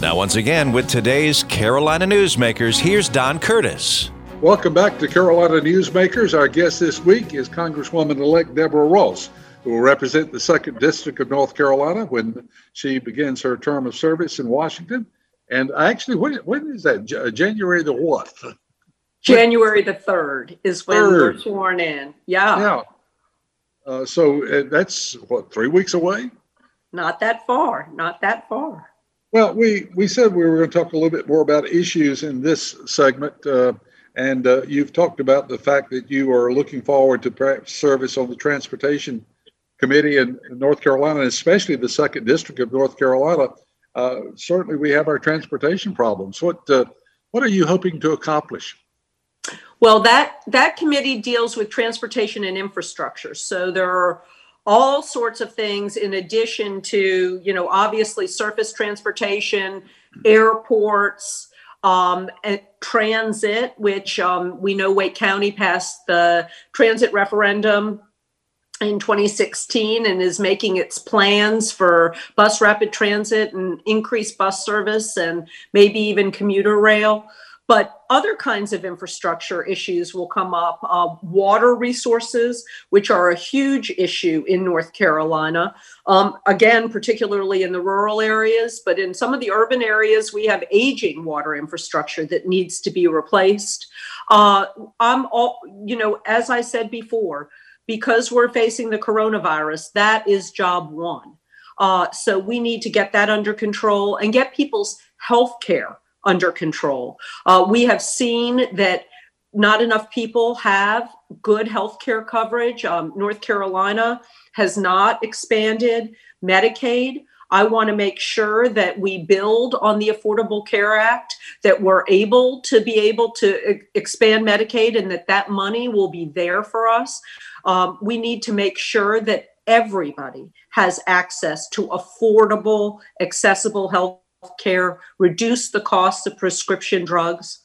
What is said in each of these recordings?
Now, once again, with today's Carolina Newsmakers, here's Don Curtis. Welcome back to Carolina Newsmakers. Our guest this week is Congresswoman elect Deborah Ross, who will represent the 2nd District of North Carolina when she begins her term of service in Washington. And actually, when, when is that? J- January the what? January the 3rd is when we we're sworn in. Yeah. Yeah. Uh, so uh, that's what, three weeks away? Not that far. Not that far. Well, we, we said we were going to talk a little bit more about issues in this segment. Uh, and uh, you've talked about the fact that you are looking forward to service on the Transportation Committee in, North Carolina, and especially the Second District of North Carolina. Uh, certainly, we have our transportation problems. What uh, what are you hoping to accomplish? Well, that that committee deals with transportation and infrastructure. So there are all sorts of things in addition to, you know, obviously surface transportation, airports, um, transit, which um, we know Wake County passed the transit referendum in 2016 and is making its plans for bus rapid transit and increased bus service and maybe even commuter rail. But other kinds of infrastructure issues will come up. Uh, water resources, which are a huge issue in North Carolina, um, again, particularly in the rural areas, but in some of the urban areas, we have aging water infrastructure that needs to be replaced. Uh, I'm all, you know, as I said before, because we're facing the coronavirus, that is job one. Uh, so we need to get that under control and get people's health care under control. Uh, we have seen that not enough people have good health care coverage. Um, North Carolina has not expanded Medicaid. I want to make sure that we build on the Affordable Care Act, that we're able to be able to expand Medicaid and that that money will be there for us. Um, we need to make sure that everybody has access to affordable, accessible health care, reduce the costs of prescription drugs.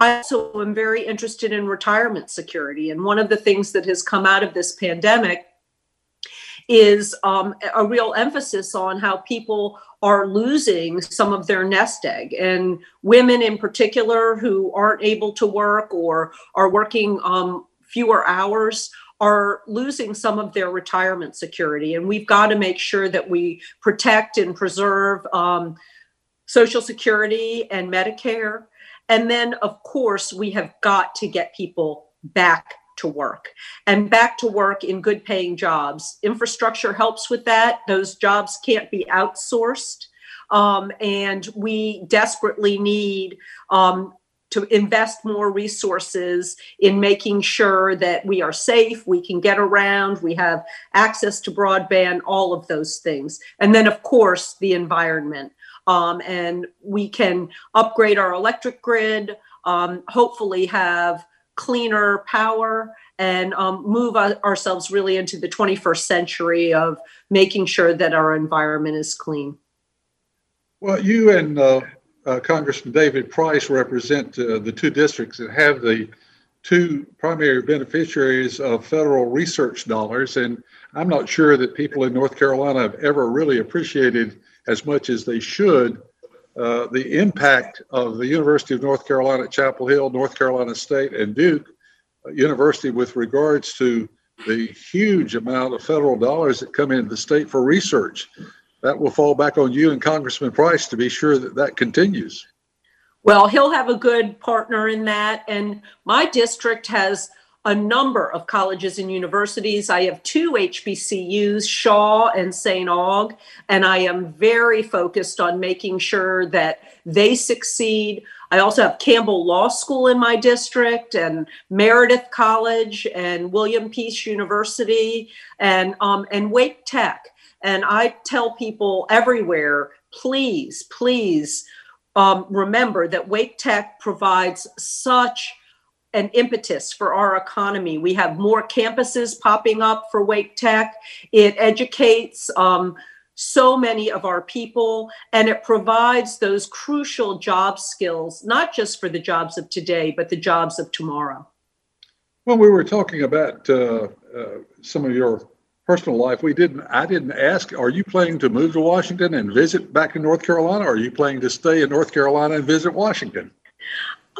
I also am very interested in retirement security. And one of the things that has come out of this pandemic is um, a real emphasis on how people are losing some of their nest egg. And women in particular who aren't able to work or are working um, fewer hours are losing some of their retirement security. And we've got to make sure that we protect and preserve um, Social Security and Medicare. And then, of course, we have got to get people back to work and back to work in good paying jobs. Infrastructure helps with that. Those jobs can't be outsourced. Um, and we desperately need um, to invest more resources in making sure that we are safe, we can get around, we have access to broadband, all of those things. And then, of course, the environment. Um, and we can upgrade our electric grid, um, hopefully, have cleaner power and um, move ourselves really into the 21st century of making sure that our environment is clean. Well, you and uh, uh, Congressman David Price represent uh, the two districts that have the two primary beneficiaries of federal research dollars. And I'm not sure that people in North Carolina have ever really appreciated as much as they should uh, the impact of the University of North Carolina at Chapel Hill, North Carolina State, and Duke uh, University with regards to the huge amount of federal dollars that come into the state for research that will fall back on you and Congressman Price to be sure that that continues. Well, he'll have a good partner in that. And my district has a number of colleges and universities. I have two HBCUs, Shaw and St. Aug, and I am very focused on making sure that they succeed. I also have Campbell Law School in my district, and Meredith College, and William Peace University, and um, and Wake Tech. And I tell people everywhere, please, please um, remember that Wake Tech provides such an impetus for our economy. We have more campuses popping up for Wake Tech. It educates um, so many of our people and it provides those crucial job skills, not just for the jobs of today, but the jobs of tomorrow. Well, we were talking about uh, uh, some of your personal life, we didn't. I didn't ask. Are you planning to move to Washington and visit back in North Carolina? Or are you planning to stay in North Carolina and visit Washington?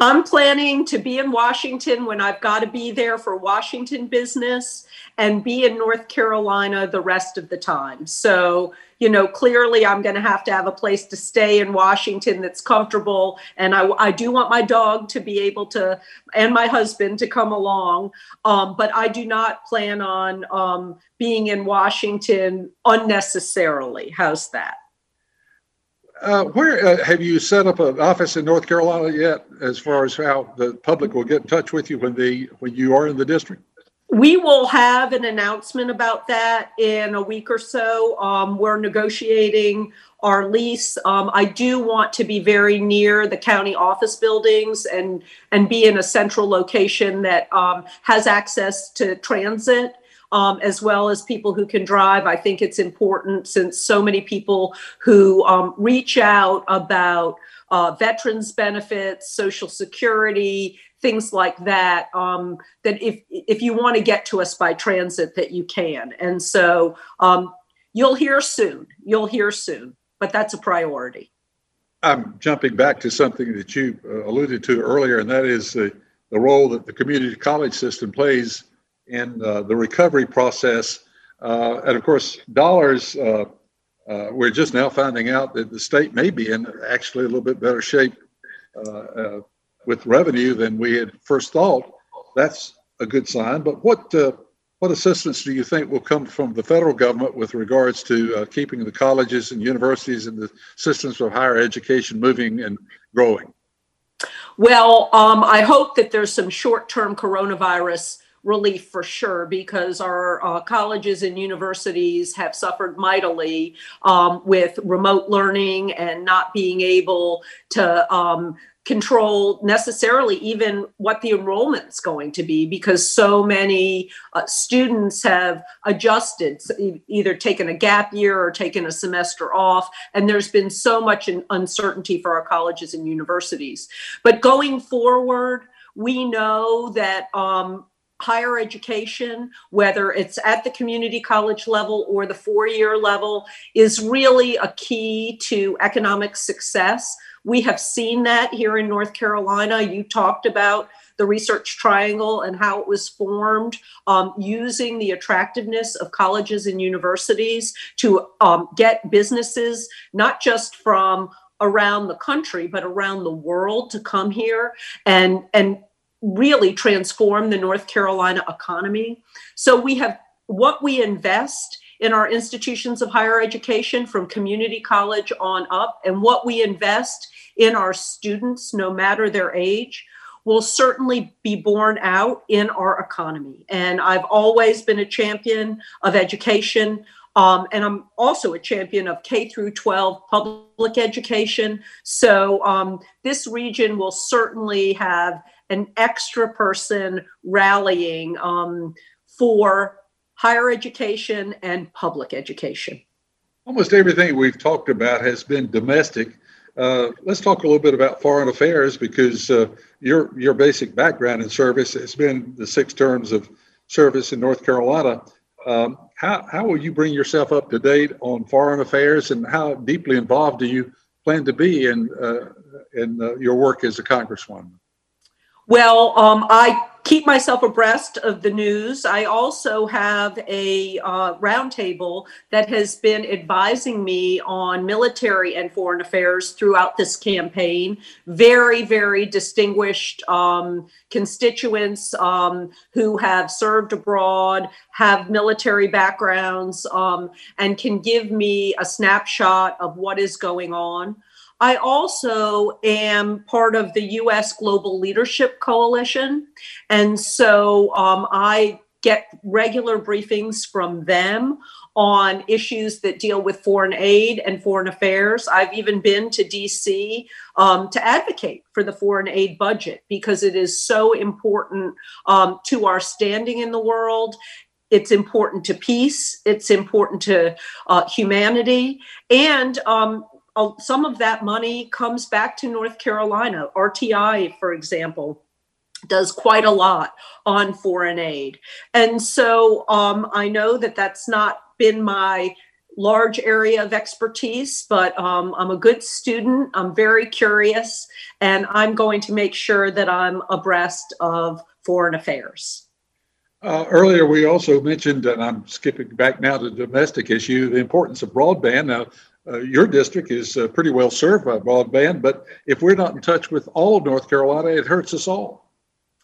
I'm planning to be in Washington when I've got to be there for Washington business and be in North Carolina the rest of the time. So, you know, clearly I'm going to have to have a place to stay in Washington that's comfortable. And I, I do want my dog to be able to, and my husband to come along. Um, but I do not plan on um, being in Washington unnecessarily. How's that? Uh, where uh, have you set up an office in North Carolina yet? As far as how the public will get in touch with you when the when you are in the district. We will have an announcement about that in a week or so. Um, we're negotiating our lease. Um, I do want to be very near the county office buildings and and be in a central location that um, has access to transit um, as well as people who can drive. I think it's important since so many people who um, reach out about uh, veterans benefits, Social Security, things like that. Um, that if if you want to get to us by transit, that you can. And so um, you'll hear soon. You'll hear soon. But that's a priority. I'm jumping back to something that you uh, alluded to earlier, and that is the, the role that the community college system plays in uh, the recovery process. Uh, and of course, dollars, uh, uh, we're just now finding out that the state may be in actually a little bit better shape uh, with revenue than we had first thought. That's a good sign. But what what assistance do you think will come from the federal government with regards to uh, keeping the colleges and universities and the systems of higher education moving and growing? Well, um, I hope that there's some short term coronavirus relief for sure because our uh, colleges and universities have suffered mightily um, with remote learning and not being able to um, control necessarily even what the enrollment's going to be because so many uh, students have adjusted either taken a gap year or taken a semester off and there's been so much uncertainty for our colleges and universities. But going forward we know that um, higher education, whether it's at the community college level or the four year level, is really a key to economic success. We have seen that here in North Carolina. You talked about the research triangle and how it was formed um, using the attractiveness of colleges and universities to um, get businesses, not just from around the country but around the world to come here and and really transform the North Carolina economy. So we have what we invest in our institutions of higher education from community college on up and what we invest in our students, no matter their age, will certainly be borne out in our economy. And I've always been a champion of education. Um, and I'm also a champion of K through 12 public education. So um, this region will certainly have an extra person rallying um, for higher education and public education. Almost everything we've talked about has been domestic. Uh, let's talk a little bit about foreign affairs because uh, your your basic background in service has been the six terms of service in North Carolina. Um, how how will you bring yourself up to date on foreign affairs, and how deeply involved do you plan to be in uh, in uh, your work as a congresswoman? Well, um, I keep myself abreast of the news. I also have a uh, roundtable that has been advising me on military and foreign affairs throughout this campaign. Very, very distinguished um, constituents um, who have served abroad, have military backgrounds, um, and can give me a snapshot of what is going on. I also am part of the US Global Leadership Coalition. And so um, I get regular briefings from them on issues that deal with foreign aid and foreign affairs. I've even been to DC um, to advocate for the foreign aid budget because it is so important um, to our standing in the world. It's important to peace. It's important to uh, humanity. And um, some of that money comes back to North Carolina. RTI, for example, does quite a lot on foreign aid. And so um, I know that that's not been my large area of expertise, but um, I'm a good student. I'm very curious, and I'm going to make sure that I'm abreast of foreign affairs. Uh, earlier, we also mentioned, and I'm skipping back now to domestic issue, the importance of broadband. Now, uh, your district is uh, pretty well served by broadband, but if we're not in touch with all of North Carolina, it hurts us all.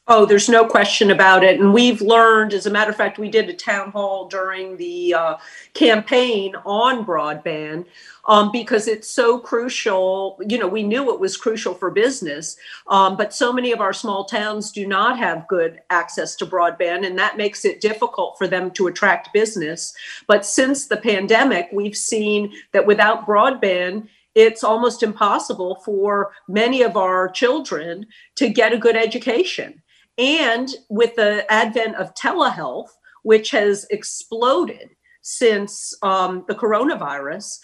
Oh, there's no question about it. And we've learned, as a matter of fact, we did a town hall during the uh, campaign on broadband um, because it's so crucial. You know, we knew it was crucial for business, um, but so many of our small towns do not have good access to broadband, and that makes it difficult for them to attract business. But since the pandemic, we've seen that without broadband, it's almost impossible for many of our children to get a good education. And with the advent of telehealth, which has exploded since um, the coronavirus,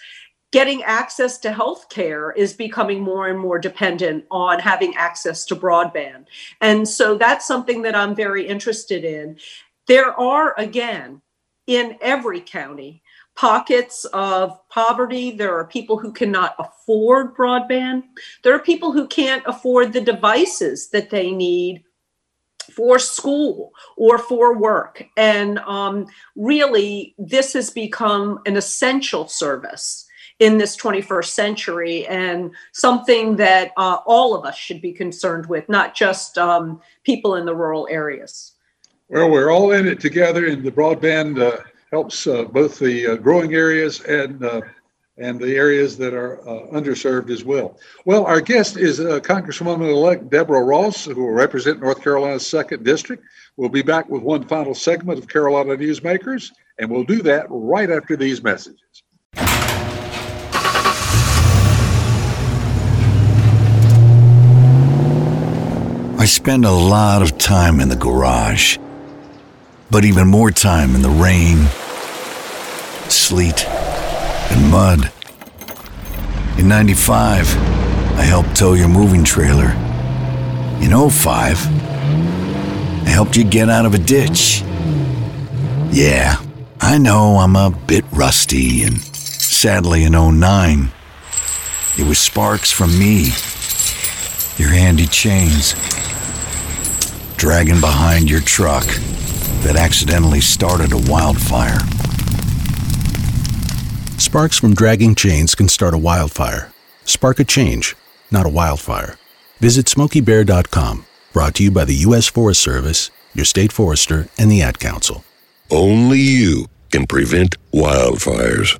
getting access to health care is becoming more and more dependent on having access to broadband. And so that's something that I'm very interested in. There are, again, in every county, pockets of poverty. There are people who cannot afford broadband. There are people who can't afford the devices that they need for school or for work. And um, really, this has become an essential service in this 21st century and something that uh, all of us should be concerned with, not just um, people in the rural areas. Well, we're all in it together, and the broadband uh, helps uh, both the uh, growing areas and uh, and the areas that are uh, underserved as well. Well, our guest is uh, Congresswoman-elect Deborah Ross, who will represent North Carolina's second district. We'll be back with one final segment of Carolina Newsmakers, and we'll do that right after these messages. I spend a lot of time in the garage, but even more time in the rain, sleet, and mud. In 95, I helped tow your moving trailer. In 05, I helped you get out of a ditch. Yeah, I know I'm a bit rusty, and sadly in 09, it was sparks from me, your handy chains, dragging behind your truck that accidentally started a wildfire. Sparks from dragging chains can start a wildfire. Spark a change, not a wildfire. Visit smokeybear.com. Brought to you by the U.S. Forest Service, your state forester, and the Ad Council. Only you can prevent wildfires.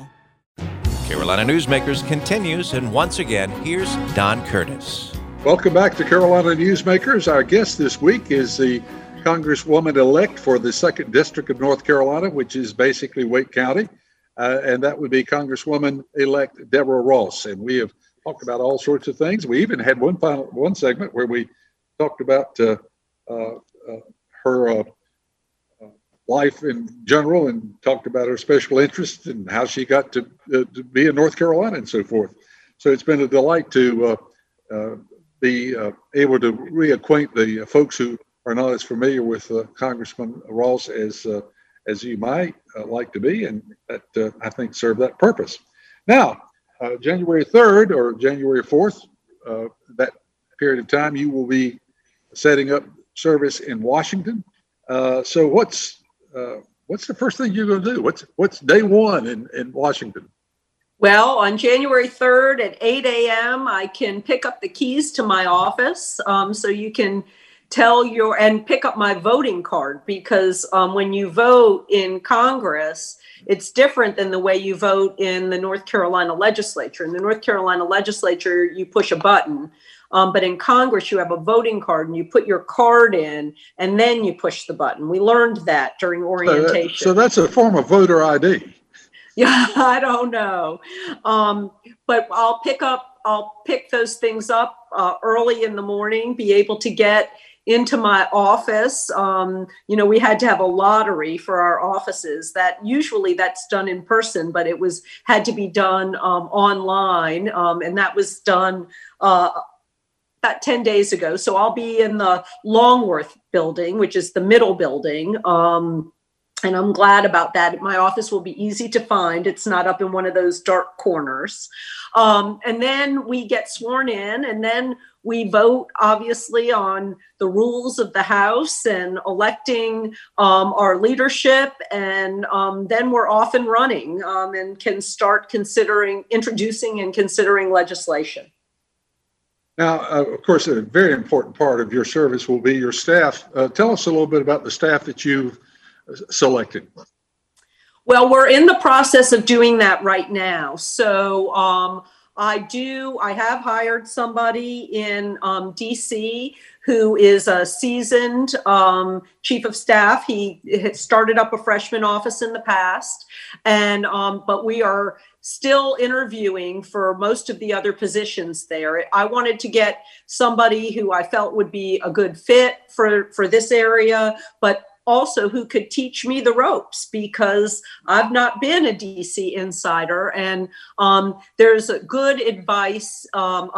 Carolina Newsmakers continues, and once again, here's Don Curtis. Welcome back to Carolina Newsmakers. Our guest this week is the Congresswoman elect for the second district of North Carolina, which is basically Wake County, uh, and that would be Congresswoman elect Deborah Ross. And we have talked about all sorts of things. We even had one final one segment where we talked about uh, uh, uh her uh, life in general and talked about her special interest and how she got to, uh, to be in North Carolina and so forth. So it's been a delight to uh, uh, be uh, able to reacquaint the folks who are not as familiar with uh, Congressman Ross as uh, as you might like to be, and that I think served that purpose. Now, January 3rd or January 4th, that period of time, you will be setting up service in Washington. so what's uh, what's the first thing you're going to do? What's what's day one in, in Washington? Well, on January 3rd at 8 a.m., I can pick up the keys to my office. Um, so you can tell your and pick up my voting card because um, when you vote in Congress, it's different than the way you vote in the North Carolina legislature. In the North Carolina legislature, you push a button. Um, but in Congress, you have a voting card and you put your card in and then you push the button. We learned that during orientation. So, that, so that's a form of voter ID. Yeah, I don't know. Um, but I'll pick up, I'll pick those things up uh, early in the morning, be able to get into my office. Um, you know, we had to have a lottery for our offices. That usually that's done in person, but it was had to be done um, online, um, and that was done uh, about 10 days ago. So I'll be in the Longworth building, which is the middle building. Um, and I'm glad about that. My office will be easy to find. It's not up in one of those dark corners. Um, and then we get sworn in, and then we vote, obviously, on the rules of the House and electing um, our leadership. And um, then we're off and running um, and can start considering, introducing, and considering legislation. Now, uh, of course, a very important part of your service will be your staff. Uh, tell us a little bit about the staff that you've selected? Well, we're in the process of doing that right now. So um, I do, I have hired somebody in um, DC who is a seasoned um, chief of staff. He had started up a freshman office in the past, and um, but we are still interviewing for most of the other positions there. I wanted to get somebody who I felt would be a good fit for for this area, but also who could teach me the ropes because I've not been a DC insider. And um, there's good advice um,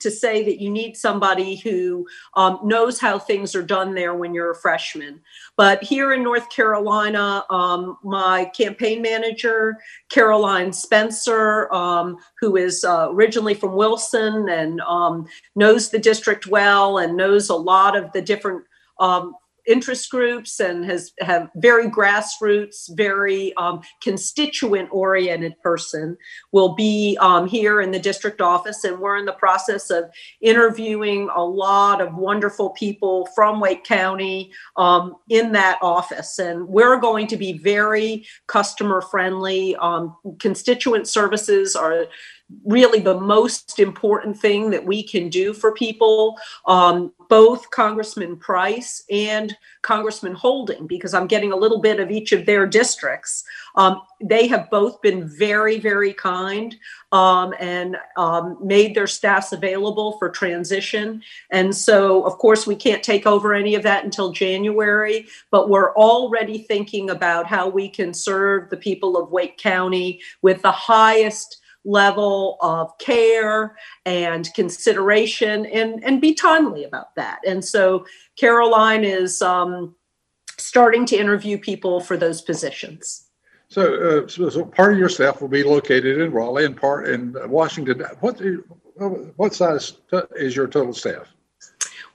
to say that you need somebody who um, knows how things are done there when you're a freshman. But here in North Carolina, um, my campaign manager, Caroline Spencer, um, who is uh, originally from Wilson and um, knows the district well and knows a lot of the different um, interest groups and has have very grassroots, very um, constituent oriented person will be um, here in the district office, and we're in the process of interviewing a lot of wonderful people from Wake County um, in that office, and we're going to be very customer friendly. Um, constituent services are really the most important thing that we can do for people. Um, both Congressman Price and Congressman Holding, because I'm getting a little bit of each of their districts. Um, they have both been very, very kind um, and um, made their staffs available for transition. And so, of course, we can't take over any of that until January, but we're already thinking about how we can serve the people of Wake County with the highest level of care and consideration and, and be timely about that. And so Caroline is um, starting to interview people for those positions. So, uh, so, so, part of your staff will be located in Raleigh and part in Washington. What what size is your total staff?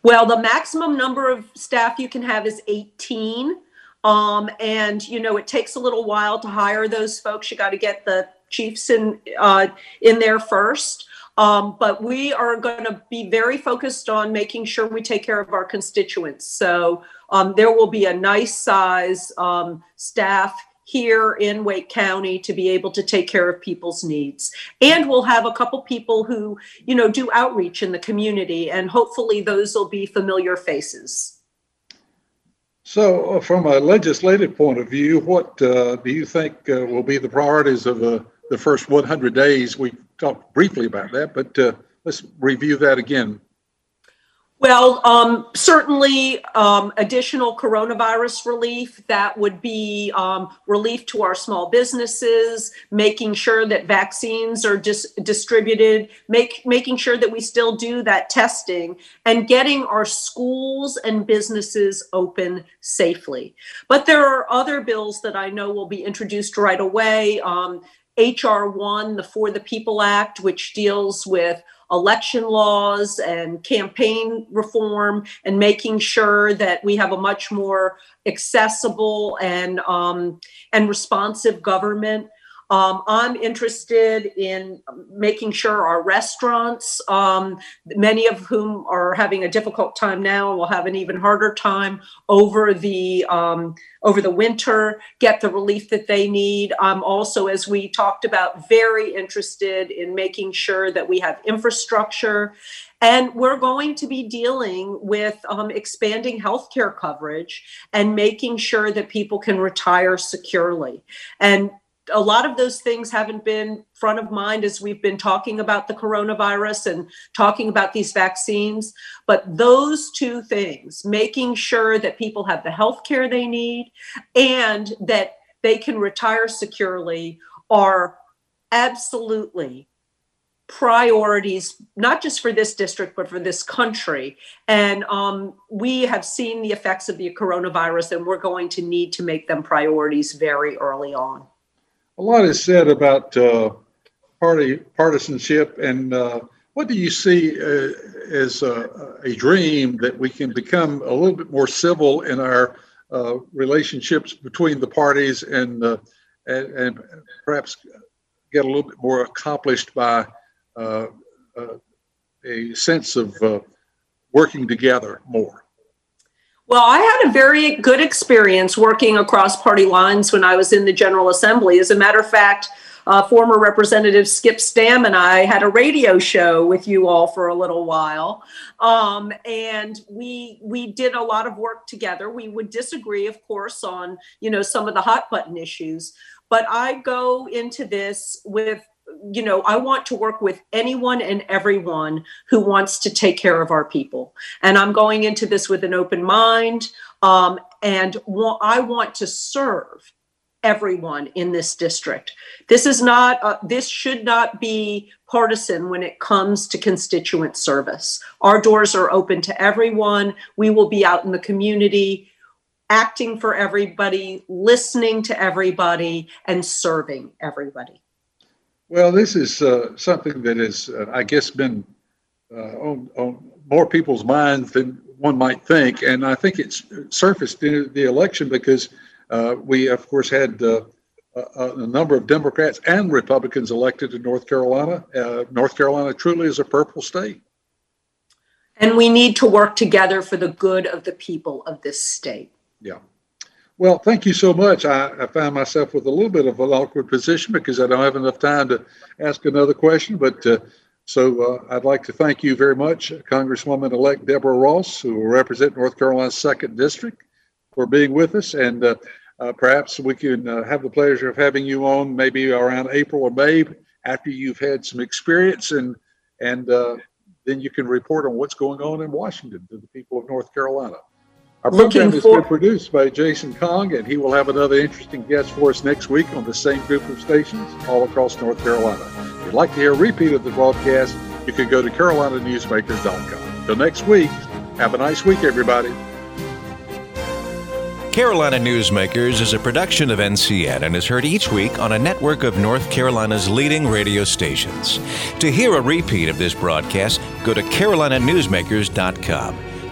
Well, the maximum number of staff you can have is 18. Um, and you know, it takes a little while to hire those folks. You got to get the chiefs in uh, in there first. Um, but we are going to be very focused on making sure we take care of our constituents. So um, there will be a nice size um, staff here in Wake County to be able to take care of people's needs. And we'll have a couple people who, you know, do outreach in the community, and hopefully those will be familiar faces. So, uh, from a legislative point of view, what uh, do you think uh, will be the priorities of the the first 100 days. We talked briefly about that, but uh, let's review that again. Well, um, certainly um, additional coronavirus relief. That would be um, relief to our small businesses, making sure that vaccines are dis- distributed, make, making sure that we still do that testing, and getting our schools and businesses open safely. But there are other bills that I know will be introduced right away. HR 1, the For the People Act, which deals with election laws and campaign reform and making sure that we have a much more accessible and um, and responsive government. Um, I'm interested in making sure our restaurants, um, many of whom are having a difficult time now, will have an even harder time over the um, over the winter, get the relief that they need. I'm also, as we talked about, very interested in making sure that we have infrastructure and we're going to be dealing with um, expanding healthcare coverage and making sure that people can retire securely. And a lot of those things haven't been front of mind as we've been talking about the coronavirus and talking about these vaccines. But those two things, making sure that people have the health care they need and that they can retire securely, are absolutely priorities, not just for this district, but for this country. And um, we have seen the effects of the coronavirus, and we're going to need to make them priorities very early on. A lot is said about uh, party partisanship, and uh, what do you see uh, as a, a, dream that we can become a little bit more civil in our uh, relationships between the parties, and, uh, and, and perhaps get a little bit more accomplished by uh, a sense of working together more? Well, I had a very good experience working across party lines when I was in the General Assembly. As a matter of fact, uh, former Representative Skip Stam and I had a radio show with you all for a little while, um, and we we did a lot of work together. We would disagree, of course, on you know some of the hot button issues, but I go into this with you know, I want to work with anyone and everyone who wants to take care of our people. And I'm going into this with an open mind. Um, and wa- I want to serve everyone in this district. This is not, uh, this should not be partisan when it comes to constituent service. Our doors are open to everyone. We will be out in the community acting for everybody, listening to everybody, and serving everybody. Well, this is uh, something that has, uh, I guess, been uh, on, on, more people's minds than one might think. And I think it's surfaced in the election because uh, we, of course, had uh, a, a, number of Democrats and Republicans elected in North Carolina. Uh, North Carolina truly is a purple state. And we need to work together for the good of the people of this state. Yeah. Well, thank you so much. I, I found myself with a little bit of an awkward position because I don't have enough time to ask another question. But uh, so uh, I'd like to thank you very much, Congresswoman elect Deborah Ross, who will represent North Carolina's second district, for being with us. And uh, uh perhaps we can uh, have the pleasure of having you on maybe around April or May after you've had some experience and and uh, then you can report on what's going on in Washington to the people of North Carolina. Our program has been produced by Jason Kong, and he will have another interesting guest for us next week on the same group of stations all across North Carolina. If you'd like to hear a repeat of the broadcast, you can go to carolinanewsmakers.com. Till next week, have a nice week, everybody. Carolina Newsmakers is a production of NCN and is heard each week on a network of North Carolina's leading radio stations. To hear a repeat of this broadcast, go to carolinanewsmakers.com.